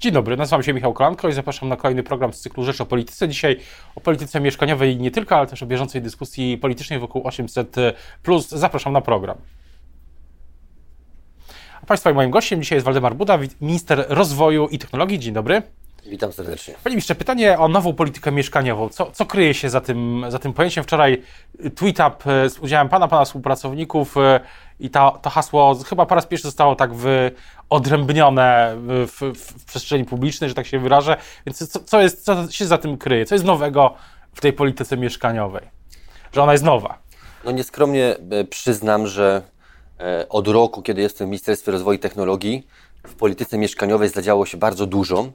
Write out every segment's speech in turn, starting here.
Dzień dobry, nazywam się Michał Kolanko i zapraszam na kolejny program z cyklu Rzecz o Polityce. Dzisiaj o polityce mieszkaniowej nie tylko, ale też o bieżącej dyskusji politycznej wokół 800. Zapraszam na program. A Państwa i moim gościem dzisiaj jest Waldemar Buda, minister rozwoju i technologii. Dzień dobry. Witam serdecznie. Panie ministrze, pytanie o nową politykę mieszkaniową. Co, co kryje się za tym, za tym pojęciem? Wczoraj tweet-up z udziałem pana, pana współpracowników e, i to, to hasło chyba po raz pierwszy zostało tak odrębnione w, w, w, przestrzeni publicznej, że tak się wyrażę. Więc co, co, jest, co się za tym kryje? Co jest nowego w tej polityce mieszkaniowej? Że ona jest nowa. No nieskromnie e, przyznam, że e, od roku, kiedy jestem w Ministerstwie Rozwoju i Technologii, w polityce mieszkaniowej zadziało się bardzo dużo.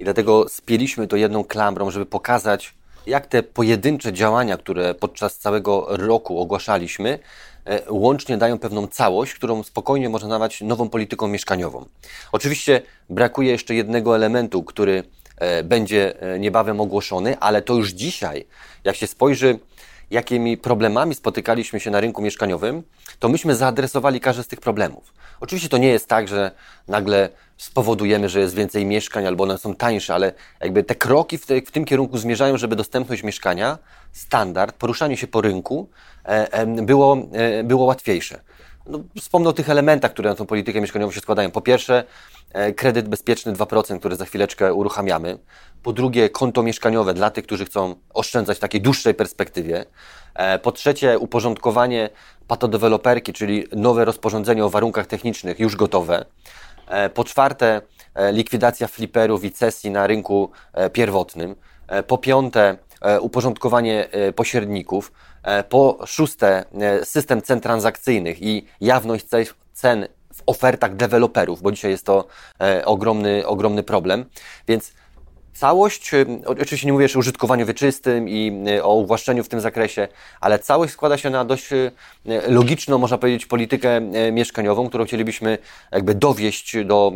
I dlatego spieliśmy to jedną klamrą, żeby pokazać, jak te pojedyncze działania, które podczas całego roku ogłaszaliśmy, e, łącznie dają pewną całość, którą spokojnie można nazwać nową polityką mieszkaniową. Oczywiście brakuje jeszcze jednego elementu, który e, będzie e, niebawem ogłoszony, ale to już dzisiaj, jak się spojrzy, jakimi problemami spotykaliśmy się na rynku mieszkaniowym, to myśmy zaadresowali każdy z tych problemów. Oczywiście to nie jest tak, że nagle spowodujemy, że jest więcej mieszkań albo one są tańsze, ale jakby te kroki w, te, w tym kierunku zmierzają, żeby dostępność mieszkania, standard, poruszanie się po rynku e, było, e, było łatwiejsze. No, wspomnę o tych elementach, które na tą politykę mieszkaniową się składają. Po pierwsze, e, kredyt bezpieczny 2%, który za chwileczkę uruchamiamy. Po drugie, konto mieszkaniowe dla tych, którzy chcą oszczędzać w takiej dłuższej perspektywie. Po trzecie, uporządkowanie patodeweloperki, czyli nowe rozporządzenie o warunkach technicznych już gotowe. E, po czwarte, e, likwidacja fliperów i cesji na rynku e, pierwotnym. Po piąte, uporządkowanie pośredników. Po szóste, system cen transakcyjnych i jawność cen w ofertach deweloperów, bo dzisiaj jest to ogromny, ogromny problem. Więc Całość, y, oczywiście nie mówię o użytkowaniu wieczystym i y, o uwłaszczeniu w tym zakresie, ale całość składa się na dość y, logiczną, można powiedzieć, politykę mieszkaniową, którą chcielibyśmy jakby dowieść do,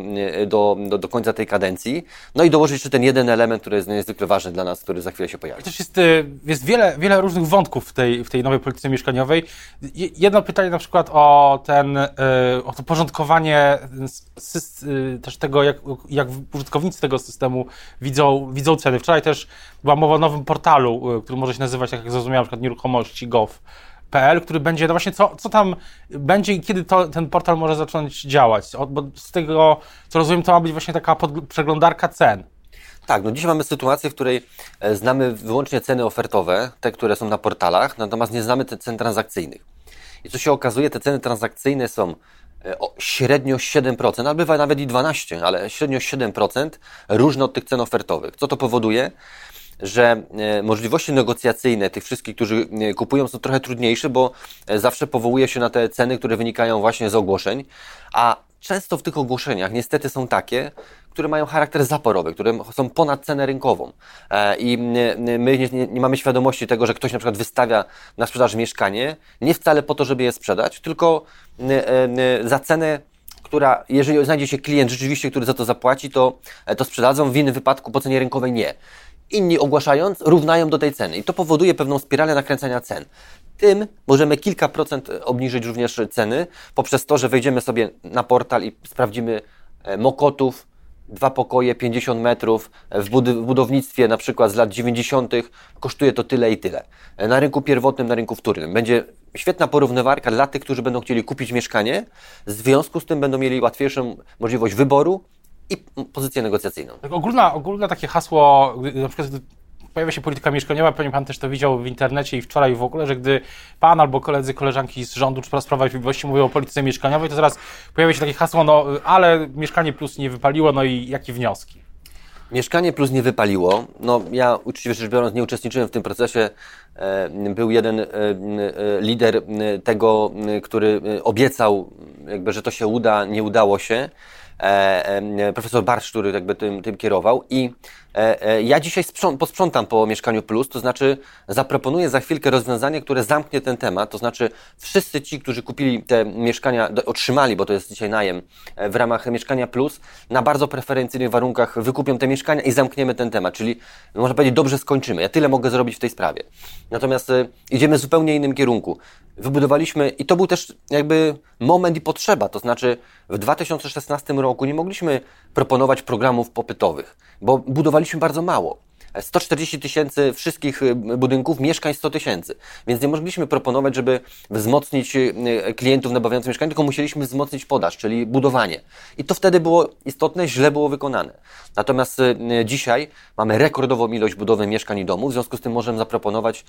do, do, do końca tej kadencji. No i dołożyć jeszcze ten jeden element, który jest niezwykle ważny dla nas, który za chwilę się pojawi. Też jest, jest wiele, wiele różnych wątków w tej, w tej nowej polityce mieszkaniowej. Jedno pytanie na przykład o ten, o to porządkowanie też tego, jak, jak użytkownicy tego systemu widzą widzą, widzą ceny. Wczoraj też była mowa o nowym portalu, y, który może się nazywać, jak zrozumiałem, na przykład nieruchomości który będzie, no właśnie, co, co tam będzie i kiedy to, ten portal może zacząć działać? Bo z tego, co rozumiem, to ma być właśnie taka pod, przeglądarka cen. Tak, no dzisiaj mamy sytuację, w której e, znamy wyłącznie ceny ofertowe, te, które są na portalach, natomiast nie znamy cen transakcyjnych. I co się okazuje, te ceny transakcyjne są średnio 7%, a bywa nawet i 12%, ale średnio 7% różne od tych cen ofertowych. Co to powoduje? że e, możliwości negocjacyjne tych wszystkich, którzy e, kupują, są trochę trudniejsze, bo zawsze powołuje się na te ceny, które wynikają właśnie z ogłoszeń, a często w tych ogłoszeniach niestety są takie, które mają charakter zaporowy, które są ponad cenę rynkową. I my nie, nie, mamy świadomości tego, że ktoś na przykład wystawia na sprzedaż mieszkanie, nie wcale po to, żeby je sprzedać, tylko za cenę która, jeżeli znajdzie się klient rzeczywiście, który za to zapłaci, to, e, to sprzedadzą, w innym wypadku po cenie rynkowej nie. Inni ogłaszając, równają do tej ceny i to powoduje pewną spiralę nakręcania cen. Tym możemy kilka procent obniżyć również ceny poprzez to, że wejdziemy sobie na portal i sprawdzimy e, mokotów, dwa pokoje, 50 metrów, w, bud w budownictwie na przykład z lat 90. kosztuje to tyle i tyle. Na rynku pierwotnym, na rynku wtórnym. Będzie świetna porównywarka dla tych, którzy będą chcieli kupić mieszkanie. W związku z tym będą mieli łatwiejszą możliwość wyboru i pozycję negocjacyjną. Tak ogólna, ogólne takie hasło, na przykład pojawia się polityka mieszkaniowa, pewnie Pan też to widział w internecie i wczoraj w ogóle, że gdy Pan albo koledzy, koleżanki z rządu czy Sprawiedliwości mówią o polityce mieszkaniowej, to zaraz pojawia się takie hasło, no ale Mieszkanie Plus nie wypaliło, no i jakie wnioski? Mieszkanie Plus nie wypaliło. No, ja uczciwie rzecz biorąc nie uczestniczyłem w tym procesie. E, był jeden e, e, lider tego, który obiecał, jakby, że to się uda, nie udało się. Profesor Barsz, który jakby tym, tym kierował i E, e, ja dzisiaj posprzątam po Mieszkaniu Plus, to znaczy zaproponuję za chwilkę rozwiązanie, które zamknie ten temat, to znaczy wszyscy ci, którzy kupili te mieszkania, otrzymali, bo to jest dzisiaj najem, e, w ramach Mieszkania Plus, na bardzo preferencyjnych warunkach wykupią te mieszkania i zamkniemy ten temat, czyli można powiedzieć, dobrze skończymy. Ja tyle mogę zrobić w tej sprawie. Natomiast idziemy w zupełnie innym kierunku. Wybudowaliśmy, i to był też jakby moment i potrzeba, to znaczy w 2016 roku nie mogliśmy proponować programów popytowych, bo budowaliśmy bardzo mało. 140 tysięcy wszystkich y, budynków, mieszkań 100 tysięcy. Więc nie mogliśmy proponować, żeby wzmocnić y, klientów nabawiających mieszkań, tylko musieliśmy wzmocnić podaż, czyli budowanie. I to wtedy było istotne, źle było wykonane. Natomiast y, dzisiaj mamy rekordową ilość budowy mieszkań i domów, w związku z tym możemy zaproponować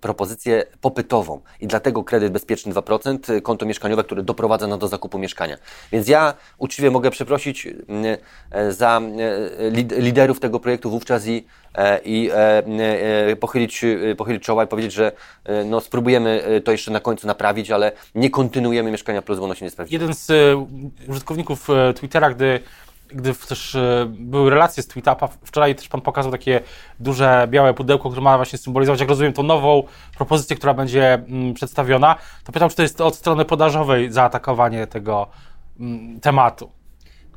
propozycję popytową. I dlatego kredyt bezpieczny 2%, konto mieszkaniowe, które doprowadza nas do zakupu mieszkania. Więc ja uczciwie mogę przeprosić za liderów tego projektu wówczas i E, i e, e, pochylić, pochylić czoła i powiedzieć, że no, spróbujemy to jeszcze na końcu naprawić, ale nie kontynuujemy Mieszkania Plus, bo ono się nie sprawdzi. Jeden z użytkowników Twittera, gdy gdy też były relacje z TweetUpa, wczoraj też Pan pokazał takie duże białe pudełko, które ma właśnie symbolizować, jak rozumiem, tą nową propozycję, która będzie mm, przedstawiona, to pytam, czy to jest od strony podażowej zaatakowanie tego mm, tematu.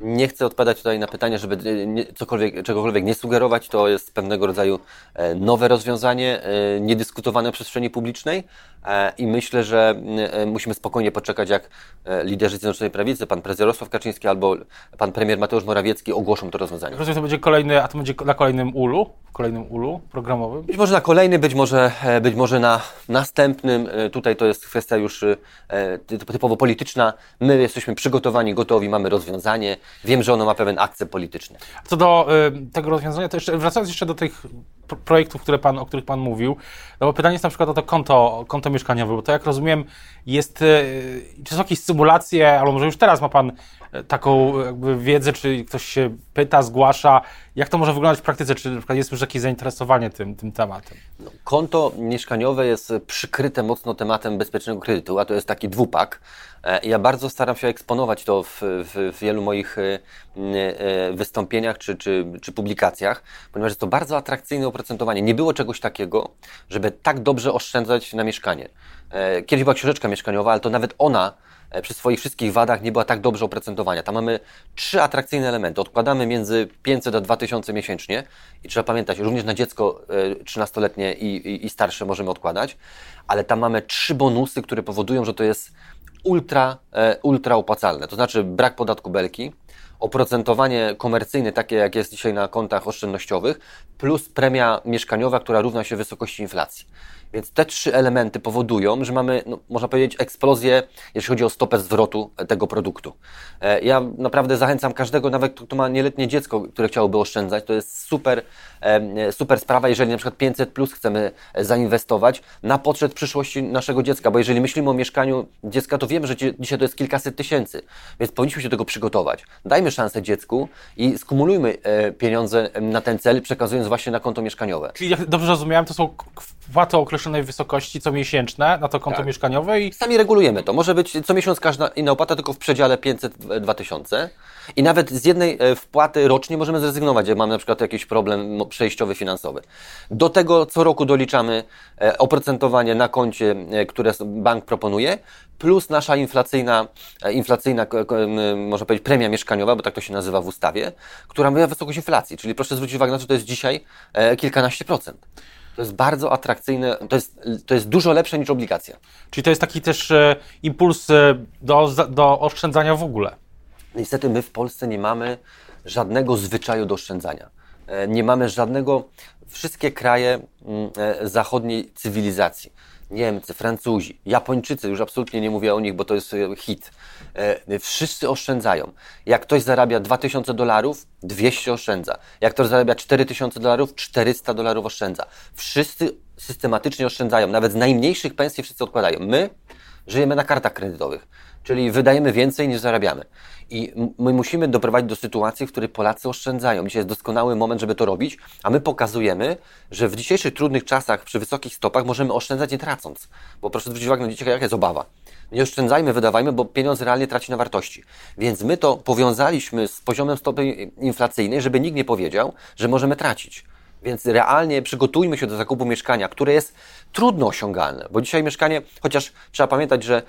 Nie chcę odpowiadać tutaj na pytanie, żeby e, nie, cokolwiek, czegokolwiek nie sugerować. To jest pewnego rodzaju e, nowe rozwiązanie, e, niedyskutowane w przestrzeni publicznej i myślę, że musimy spokojnie poczekać, jak liderzy Zjednoczonej Prawicy, pan prezes Jarosław Kaczyński albo pan premier Mateusz Morawiecki ogłoszą to rozwiązanie. Rozumiem, to będzie kolejny, a to będzie na kolejnym ulu? kolejnym ulu programowym? Być może na kolejny, być może, być może na następnym. Tutaj to jest kwestia już typowo polityczna. My jesteśmy przygotowani, gotowi, mamy rozwiązanie wiem, że ono ma pewien akcent polityczny. Co do y, tego rozwiązania, to jeszcze, wracając jeszcze do tych projektów, które pan, o których Pan mówił, no bo pytanie jest na przykład o to konto, konto mieszkaniowe, bo to jak rozumiem jest, y, czy są jakieś symulacje, albo może już teraz ma Pan y, taką wiedzę, czy ktoś się pyta, zgłasza, jak to może wyglądać w praktyce, czy na przykład jest już jakieś zainteresowanie tym, tym tematem? No, konto mieszkaniowe jest przykryte mocno tematem bezpiecznego kredytu, a to jest taki dwupak, E, ja bardzo staram się eksponować to w, w, w wielu moich e, e, wystąpieniach czy, czy, czy publikacjach, ponieważ jest to bardzo atrakcyjne oprocentowanie. Nie było czegoś takiego, żeby tak dobrze oszczędzać na mieszkanie. Kiedyś była książeczka mieszkaniowa, ale to nawet ona przy swoich wszystkich wadach nie była tak dobrze oprocentowania. Tam mamy trzy atrakcyjne elementy. Odkładamy między 500 a 2000 miesięcznie i trzeba pamiętać, również na dziecko 13-letnie i, i, i starsze możemy odkładać, ale tam mamy trzy bonusy, które powodują, że to jest ultra, e, ultra opłacalne. To znaczy brak podatku belki, oprocentowanie komercyjne, takie jak jest dzisiaj na kontach oszczędnościowych, plus premia mieszkaniowa, która równa się wysokości inflacji. Więc te trzy elementy powodują, że mamy, no, można powiedzieć, eksplozję, jeśli chodzi o stopę zwrotu tego produktu. E, ja naprawdę zachęcam każdego, nawet kto ma nieletnie dziecko, które chciałoby oszczędzać, to jest super, e, super sprawa, jeżeli na przykład 500 plus chcemy zainwestować na potrzeb przyszłości naszego dziecka, bo jeżeli myślimy o mieszkaniu dziecka, to wiemy, że dzisiaj to jest kilkaset tysięcy, więc powinniśmy się do tego przygotować. Dajmy szansę dziecku i skumulujmy e, pieniądze na ten cel, przekazując właśnie na konto mieszkaniowe. Czyli jak dobrze rozumiałem, to są wpłaty określone określonej wysokości co miesięczne na to konto tak. mieszkaniowe i... Sami regulujemy to. Może być co miesiąc każda inna opłata, tylko w przedziale 500-2000 i nawet z jednej e, wpłaty rocznie możemy zrezygnować, jak mamy na przykład jakiś problem przejściowy finansowy. Do tego co roku doliczamy e, oprocentowanie na koncie, e, które bank proponuje, plus nasza inflacyjna, inflacyjna, można powiedzieć, premia mieszkaniowa, bo tak to się nazywa w ustawie, która ma wysokość inflacji. Czyli proszę zwrócić uwagę na to, że to jest dzisiaj kilkanaście procent. To jest bardzo atrakcyjne, to jest, to jest dużo lepsze niż obligacja. Czyli to jest taki też e, impuls e, do, do oszczędzania w ogóle. Niestety my w Polsce nie mamy żadnego zwyczaju do oszczędzania. E, nie mamy żadnego, wszystkie kraje mm, zachodniej cywilizacji Niemcy, Francuzi, Japończycy, już absolutnie nie mówię o nich, bo to jest e, hit. E, wszyscy oszczędzają. Jak ktoś zarabia 2000 dolarów, 200 oszczędza. Jak ktoś zarabia 4000 dolarów, 400 dolarów oszczędza. Wszyscy systematycznie oszczędzają. Nawet z najmniejszych pensji wszyscy odkładają. My żyjemy na kartach kredytowych, czyli wydajemy więcej niż zarabiamy. I my musimy doprowadzić do sytuacji, w której Polacy oszczędzają. Dzisiaj jest doskonały moment, żeby to robić, a my pokazujemy, że w dzisiejszych trudnych czasach, przy wysokich stopach, możemy oszczędzać nie tracąc. Bo proszę zwrócić uwagę na dzisiaj, jaka jest obawa. Nie oszczędzajmy, wydawajmy, bo pieniądz realnie traci na wartości. Więc my to powiązaliśmy z poziomem stopy inflacyjnej, żeby nikt nie powiedział, że możemy tracić. Więc realnie przygotujmy się do zakupu mieszkania, które jest trudno osiągalne, bo dzisiaj mieszkanie, chociaż trzeba pamiętać, że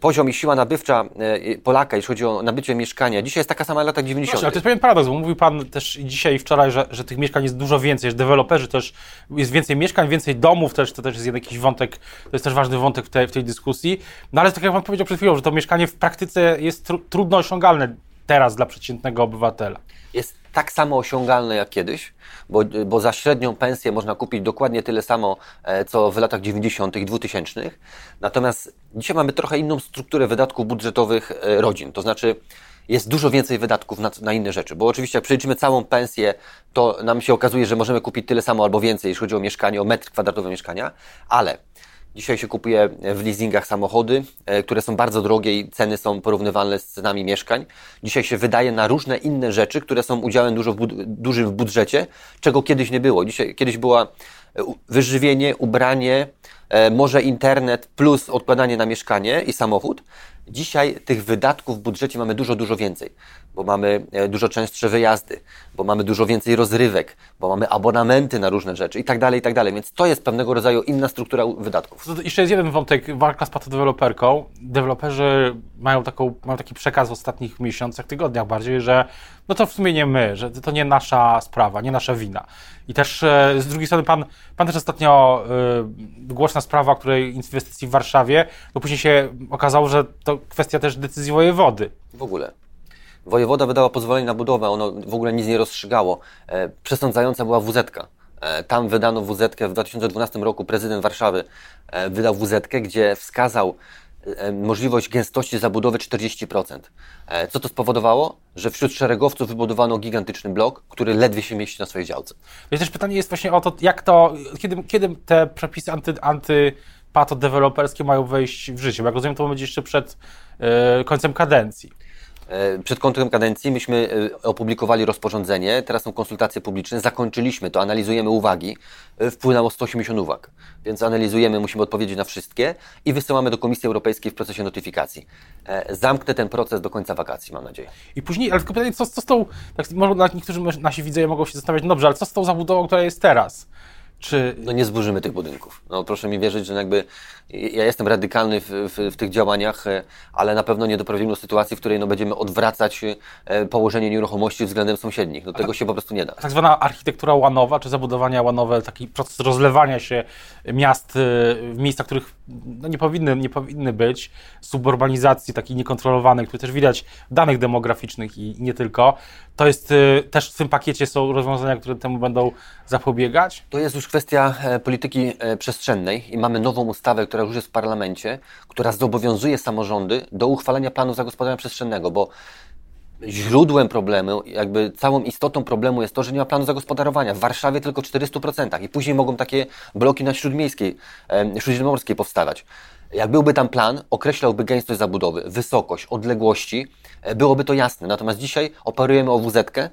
poziom i siła nabywcza e, Polaka, jeśli chodzi o nabycie mieszkania, dzisiaj jest taka sama lata 90. Właśnie, ale to jest pewien paradoks, bo mówił Pan też dzisiaj i wczoraj, że, że tych mieszkań jest dużo więcej, że deweloperzy też, jest więcej mieszkań, więcej domów też, to też jest jakiś wątek, to jest też ważny wątek w tej, w tej dyskusji. No ale tak jak Pan powiedział przed chwilą, że to mieszkanie w praktyce jest tr trudno osiągalne teraz dla przeciętnego obywatela? Jest tak samo osiągalne jak kiedyś, bo, bo za średnią pensję można kupić dokładnie tyle samo, e, co w latach 90., 2000. Natomiast dzisiaj mamy trochę inną strukturę wydatków budżetowych e, rodzin. To znaczy, jest dużo więcej wydatków na, na, inne rzeczy, bo oczywiście jak przeliczymy całą pensję, to nam się okazuje, że możemy kupić tyle samo albo więcej, jeśli chodzi o mieszkanie, o metr kwadratowy mieszkania, ale Dzisiaj się kupuje w leasingach samochody, e, które są bardzo drogie i ceny są porównywalne z cenami mieszkań. Dzisiaj się wydaje na różne inne rzeczy, które są udziałem dużo w dużym w budżecie, czego kiedyś nie było. Dzisiaj, kiedyś była e, wyżywienie, ubranie, e, może internet plus odkładanie na mieszkanie i samochód. Dzisiaj tych wydatków w budżecie mamy dużo, dużo więcej, bo mamy e, dużo częstsze wyjazdy, bo mamy dużo więcej rozrywek, bo mamy abonamenty na różne rzeczy i tak dalej, i tak dalej. Więc to jest pewnego rodzaju inna struktura wydatków. To jeszcze jest jeden wątek, walka z patodeweloperką. Deweloperzy mają, taką, mają taki przekaz w ostatnich miesiącach, tygodniach bardziej, że no to w sumie nie my, że to nie nasza sprawa, nie nasza wina. I też e, z drugiej strony pan, pan też ostatnio y, głośna sprawa, której inwestycji w Warszawie, bo później się okazało, że to kwestia też decyzji wojewody. W ogóle. Wojewoda wydała pozwolenie na budowę, ono w ogóle nic nie rozstrzygało. E, przesądzająca była WZ. E, tam wydano WZ w 2012 roku. Prezydent Warszawy e, wydał WZ, gdzie wskazał możliwość gęstości zabudowy 40%. E, co to spowodowało? Że wśród szeregowców wybudowano gigantyczny blok, który ledwie się mieści na swojej działce. Więc też pytanie jest właśnie o to, jak to, kiedy, kiedy te przepisy anty, anty pato deweloperskie mają wejść w życie. Bo jak rozumiem, to będzie jeszcze przed końcem kadencji. E, przed końcem kadencji myśmy e, opublikowali rozporządzenie, teraz są konsultacje publiczne, zakończyliśmy to, analizujemy uwagi. E, wpłynęło 180 uwag, więc analizujemy, musimy odpowiedzieć na wszystkie i wysyłamy do Komisji Europejskiej w procesie notyfikacji. Zamknę ten proces do końca wakacji, mam nadzieję. I później, ale tylko pytanie, co, co z tą, tak, może niektórzy nasi widzowie mogą się zastanawiać, no dobrze, ale co z tą zabudową, która jest teraz? Czy... No nie zburzymy tych budynków. No proszę mi wierzyć, że jakby ja jestem radykalny w, w, w, tych działaniach, e, ale na pewno nie doprowadzimy do sytuacji, w której no, będziemy odwracać e, położenie nieruchomości względem sąsiednich. Do tego się po prostu nie da. Tak zwana architektura łanowa, czy zabudowania łanowe, taki proces rozlewania się miast e, w miejscach, których no, nie, powinny, nie powinny być, suburbanizacji takiej niekontrolowanej, które też widać w danych demograficznych i, i nie tylko. To jest też w tym pakiecie są rozwiązania, które temu będą zapobiegać? To jest już kwestia polityki przestrzennej i mamy nową ustawę, która już jest w parlamencie, która zobowiązuje samorządy do uchwalenia planu zagospodarowania przestrzennego, bo źródłem problemu, jakby całą istotą problemu jest to, że nie ma planu zagospodarowania. W Warszawie tylko 400% i później mogą takie bloki na śródmiejskiej, śródziemnomorskiej powstawać. Jak byłby tam plan, określałby gęstość zabudowy, wysokość, odległości, e, byłoby to jasne. Natomiast dzisiaj operujemy o E,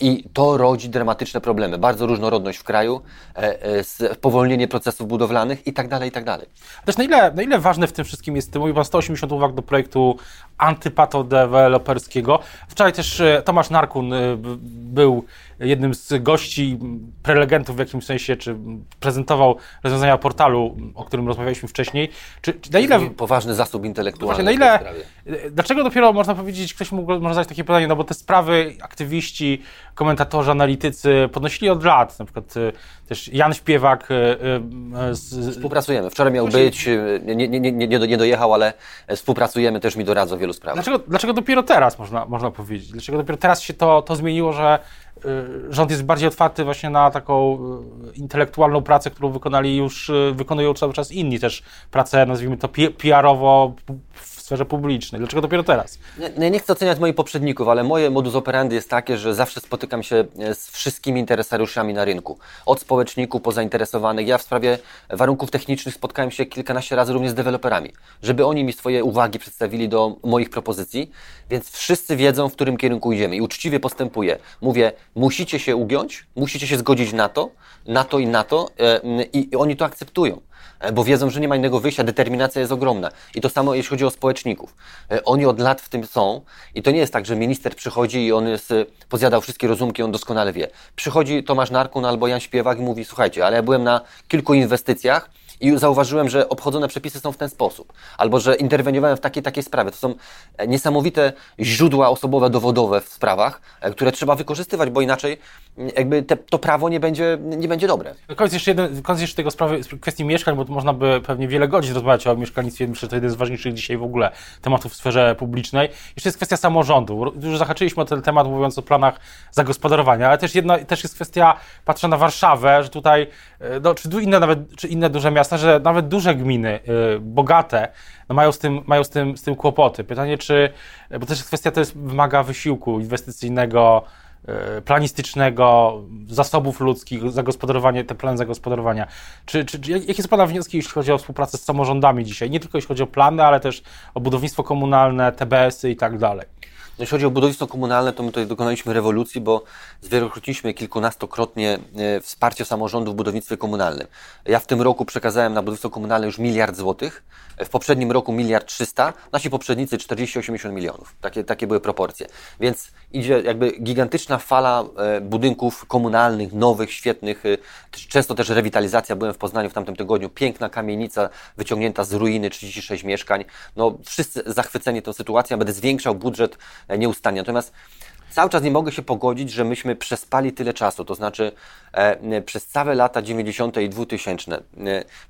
I to rodzi dramatyczne problemy. Bardzo różnorodność w kraju, e, e, spowolnienie procesów budowlanych i tak dalej, i tak dalej. Też na ile, na ile ważne w tym wszystkim jest, mówił Pan 180 uwag do projektu antypatodeweloperskiego. Wczoraj też Tomasz Narkun był jednym z gości, prelegentów w jakimś sensie, czy prezentował rozwiązania portalu, o którym rozmawialiśmy wcześniej. Czy, czy na ile... Poważny zasób intelektualny. na ile... Dlaczego dopiero można powiedzieć, ktoś mógł może zadać takie pytanie, no bo te sprawy aktywiści, komentatorzy, analitycy podnosili od lat, na przykład y, też Jan Śpiewak. Y, y, z... Współpracujemy. Wczoraj miał być, nie, nie, nie, nie, nie dojechał, ale współpracujemy, też mi doradza w wielu sprawach. Dlaczego, dlaczego dopiero teraz, można, można powiedzieć? Dlaczego dopiero teraz się to, to zmieniło, że rząd jest bardziej otwarty właśnie na taką intelektualną pracę, którą wykonali już, wykonują cały czas inni też pracę, nazwijmy to PR-owo sferze publicznej. Dlaczego dopiero teraz? Nie, nie chcę oceniać moich poprzedników, ale moje modus operandi jest takie, że zawsze spotykam się e, z wszystkimi interesariuszami na rynku. Od społeczników po zainteresowanych. Ja w sprawie warunków technicznych spotkałem się kilkanaście razy również z deweloperami, żeby oni mi swoje uwagi przedstawili do moich propozycji, więc wszyscy wiedzą, w którym kierunku idziemy i uczciwie postępuję. Mówię, musicie się ugiąć, musicie się zgodzić na to, na to i na to e, i oni to akceptują. E, bo wiedzą, że nie ma innego wyjścia, determinacja jest ogromna. I to samo jeśli chodzi o społeczników. E, oni od lat w tym są i to nie jest tak, że minister przychodzi i on jest, e, pozjadał wszystkie rozumki, on doskonale wie. Przychodzi Tomasz Narkun albo Jan Śpiewak i mówi, słuchajcie, ale ja byłem na kilku inwestycjach i zauważyłem, że obchodzone przepisy są w ten sposób, albo że interweniowałem w takiej takiej sprawie. To są e, niesamowite źródła osobowe, dowodowe w sprawach, e, które trzeba wykorzystywać, bo inaczej jakby te, to prawo nie będzie, nie będzie dobre. Koniec jeszcze, jeden, koniec jeszcze tego sprawy, kwestii mieszkań, bo można by pewnie wiele godzin rozmawiać o mieszkalnictwie. Myślę, że to jeden z ważniejszych dzisiaj w ogóle tematów w sferze publicznej. Jeszcze jest kwestia samorządu. Już zahaczyliśmy o ten temat, mówiąc o planach zagospodarowania, ale też, jedna, też jest kwestia, patrzę na Warszawę, że tutaj, e, no, czy inne nawet, czy inne duże miasta, że nawet duże gminy, y, bogate, no mają, z tym, mają z, tym, z tym kłopoty. Pytanie, czy, bo też kwestia to jest, wymaga wysiłku inwestycyjnego, y, planistycznego, zasobów ludzkich, zagospodarowanie, te plany zagospodarowania. Czy, czy, jakie są Pana wnioski, jeśli chodzi o współpracę z samorządami dzisiaj? Nie tylko jeśli chodzi o plany, ale też o budownictwo komunalne, TBS-y i tak dalej. Jeśli chodzi o budownictwo komunalne, to my tutaj dokonaliśmy rewolucji, bo zwielokrotniliśmy kilkunastokrotnie e, wsparcie samorządów w budownictwie komunalnym. Ja w tym roku przekazałem na budownictwo komunalne już miliard złotych, w poprzednim roku miliard trzysta, nasi poprzednicy 40-80 milionów. Takie, takie były proporcje. Więc idzie jakby gigantyczna fala e, budynków komunalnych, nowych, świetnych, e, często też rewitalizacja. Byłem w Poznaniu w tamtym tygodniu, piękna kamienica wyciągnięta z ruiny, 36 mieszkań. No, wszyscy zachwyceni tą sytuacją, będę zwiększał budżet e, nieustannie. Natomiast cały czas nie mogę się pogodzić, że myśmy przespali tyle czasu, to znaczy e, przez całe lata 90. i 2000, e,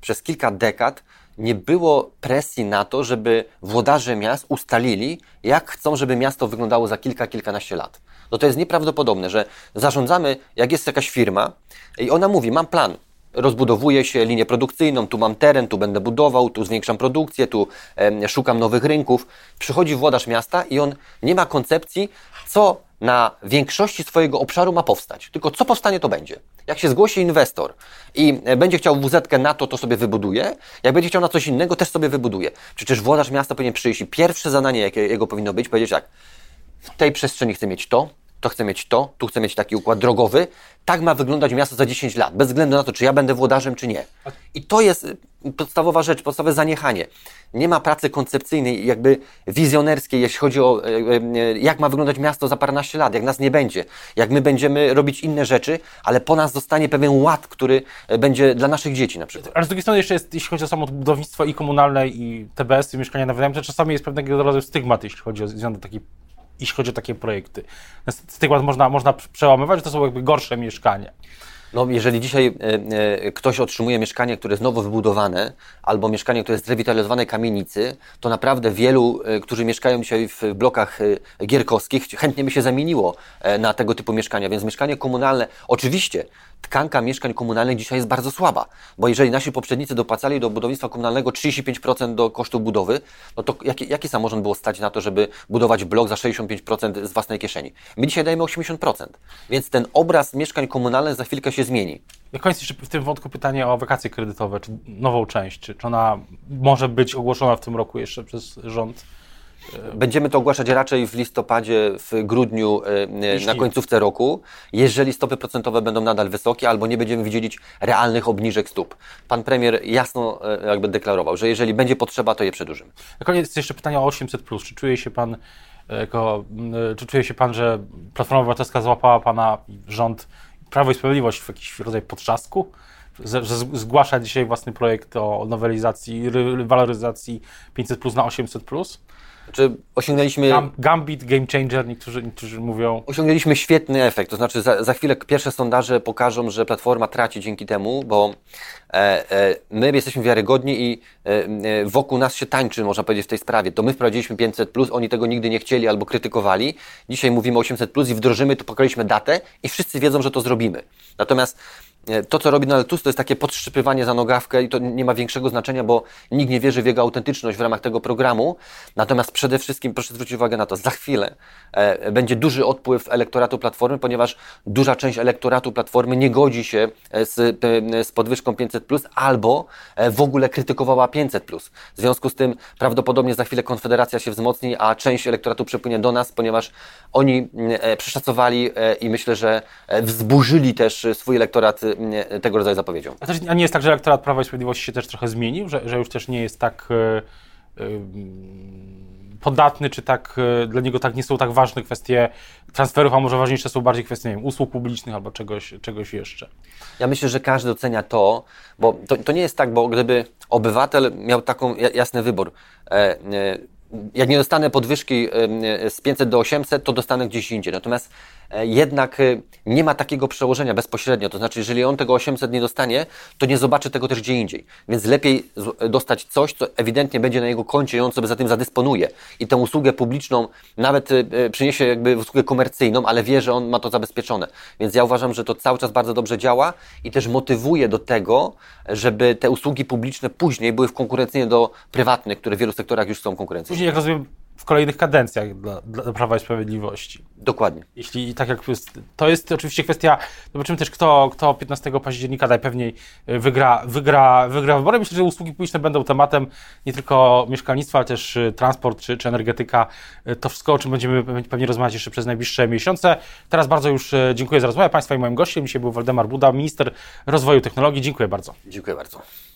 przez kilka dekad nie było presji na to, żeby włodarze miast ustalili, jak chcą, żeby miasto wyglądało za kilka, kilkanaście lat. No to jest nieprawdopodobne, że zarządzamy, jak jest jakaś firma i ona mówi, mam plan, rozbudowuję się linię produkcyjną, tu mam teren, tu będę budował, tu zwiększam produkcję, tu e, szukam nowych rynków. Przychodzi włodarz miasta i on nie ma koncepcji, co na większości swojego obszaru ma powstać. Tylko co powstanie, to będzie. Jak się zgłosi inwestor i e, będzie chciał wz na to, to sobie wybuduje. Jak będzie chciał na coś innego, też sobie wybuduje. Przecież włodarz miasta powinien przyjść i pierwsze zadanie, jakie jego powinno być, powiedzieć tak, w tej przestrzeni chcę mieć to, to chcę mieć to, tu chcę mieć taki układ drogowy. Tak ma wyglądać miasto za 10 lat, bez względu na to, czy ja będę włodarzem, czy nie. I to jest y, podstawowa rzecz, podstawowe zaniechanie. Nie ma pracy koncepcyjnej, jakby wizjonerskiej, jeśli chodzi o y, y, jak ma wyglądać miasto za paręnaście lat, jak nas nie będzie, jak my będziemy robić inne rzeczy, ale po nas zostanie pewien ład, który będzie dla naszych dzieci na przykład. Ale z drugiej strony jeszcze jest, jeśli chodzi o samo budownictwo i komunalne, i TBS, i mieszkania na wynajem, to czasami jest pewnego rodzaju stygmat, jeśli chodzi o związek taki jeśli chodzi o takie projekty. Stygmat można, można przełamywać, że to są jakby gorsze mieszkania. No, jeżeli dzisiaj e, e, ktoś otrzymuje mieszkanie, które jest nowo wybudowane, albo mieszkanie, które jest z rewitalizowanej kamienicy, to naprawdę wielu, e, którzy mieszkają dzisiaj w blokach gierkowskich, chętnie by się zamieniło na tego typu mieszkania. Więc mieszkanie komunalne, oczywiście tkanka mieszkań komunalnych dzisiaj jest bardzo słaba, bo jeżeli nasi poprzednicy dopłacali do budownictwa komunalnego 35% do kosztów budowy, no to jaki, jaki samorząd było stać na to, żeby budować blok za 65% z własnej kieszeni? My dzisiaj dajemy 80%, więc ten obraz mieszkań komunalnych za chwilkę się zmieni. Na koniec jeszcze w tym wątku pytanie o wakacje kredytowe, czy nową część, czy, czy ona może być ogłoszona w tym roku jeszcze przez rząd? Będziemy to ogłaszać raczej w listopadzie, w grudniu, Jeśli... na końcówce roku, jeżeli stopy procentowe będą nadal wysokie, albo nie będziemy widzieli realnych obniżek stóp. Pan premier jasno e, jakby deklarował, że jeżeli będzie potrzeba, to je przedłużymy. Na koniec jeszcze pytanie o 800. Czy czuje się pan e, jako, e, czy czuje się pan, że Platforma Obywatelska złapała pana rząd Prawo i Sprawiedliwość w jakiś rodzaj potrzasku? że zgłasza dzisiaj własny projekt o nowelizacji, waloryzacji 500 plus na 800 plus? Czy osiągnęliśmy. Gambit, game changer, niektórzy, niektórzy mówią. Osiągnęliśmy świetny efekt. To znaczy, za, za chwilę pierwsze sondaże pokażą, że platforma traci dzięki temu, bo e, e, my jesteśmy wiarygodni i e, e wokół nas się tańczy, można powiedzieć, w tej sprawie. To my wprowadziliśmy 500, oni tego nigdy nie chcieli albo krytykowali. Dzisiaj mówimy 800 i wdrożymy, to pokazaliśmy datę i wszyscy wiedzą, że to zrobimy. Natomiast to, co robi Donald Tusk, to jest takie podszypywanie za nogawkę i to nie ma większego znaczenia, bo nikt nie wierzy w jego autentyczność w ramach tego programu. Natomiast przede wszystkim proszę zwrócić uwagę na to, za chwilę e, będzie duży odpływ elektoratu Platformy, ponieważ duża część elektoratu Platformy nie godzi się e, z, e, z podwyżką 500+, albo e, w ogóle krytykowała 500+. W związku z tym prawdopodobnie za chwilę Konfederacja się wzmocni, a część elektoratu przepłynie do nas, ponieważ oni e, przeszacowali i myślę, że wzburzyli też swój elektorat tego rodzaju zapowiedzią. A, też, a nie jest tak, że elektorat Prawa i Sprawiedliwości się też trochę zmienił, że, że już też nie jest tak... Yy, yy, podatny, czy tak e, dla niego tak nie są tak ważne kwestie transferów, a może ważniejsze są bardziej kwestie nie wiem, usług publicznych albo czegoś, czegoś jeszcze. Ja myślę, że każdy docenia to, bo to, to nie jest tak, bo gdyby obywatel miał taką jasny wybór, e, e, jak nie dostanę podwyżki z 500 do 800, to dostanę gdzieś indziej. Natomiast e, jednak e, nie ma takiego przełożenia bezpośrednio. To znaczy, jeżeli on tego 800 nie dostanie, to nie zobaczy tego też gdzie indziej. Więc lepiej dostać coś, co ewidentnie będzie na jego koncie i on sobie za tym zadysponuje. I tę usługę publiczną nawet e, przyniesie jakby usługę komercyjną, ale wie, że on ma to zabezpieczone. Więc ja uważam, że to cały czas bardzo dobrze działa i też motywuje do tego, żeby te usługi publiczne później były w konkurencyjnie do prywatnych, które w wielu sektorach już są konkurencyjne później, jak rozumiem, w kolejnych kadencjach dla, dla Prawa i Sprawiedliwości. Dokładnie. Jeśli tak jak to jest oczywiście kwestia, zobaczymy też kto, kto 15 października najpewniej y, wygra, wygra, wygra wybory. Myślę, że usługi publiczne będą tematem nie tylko mieszkalnictwa, ale też y, transport czy, czy energetyka. Y, to wszystko, o czym będziemy pewnie rozmawiać jeszcze przez najbliższe miesiące. Teraz bardzo już dziękuję za rozmowę Państwa i moim gościem. Dzisiaj był Waldemar Buda, minister rozwoju technologii. Dziękuję bardzo. Dziękuję bardzo.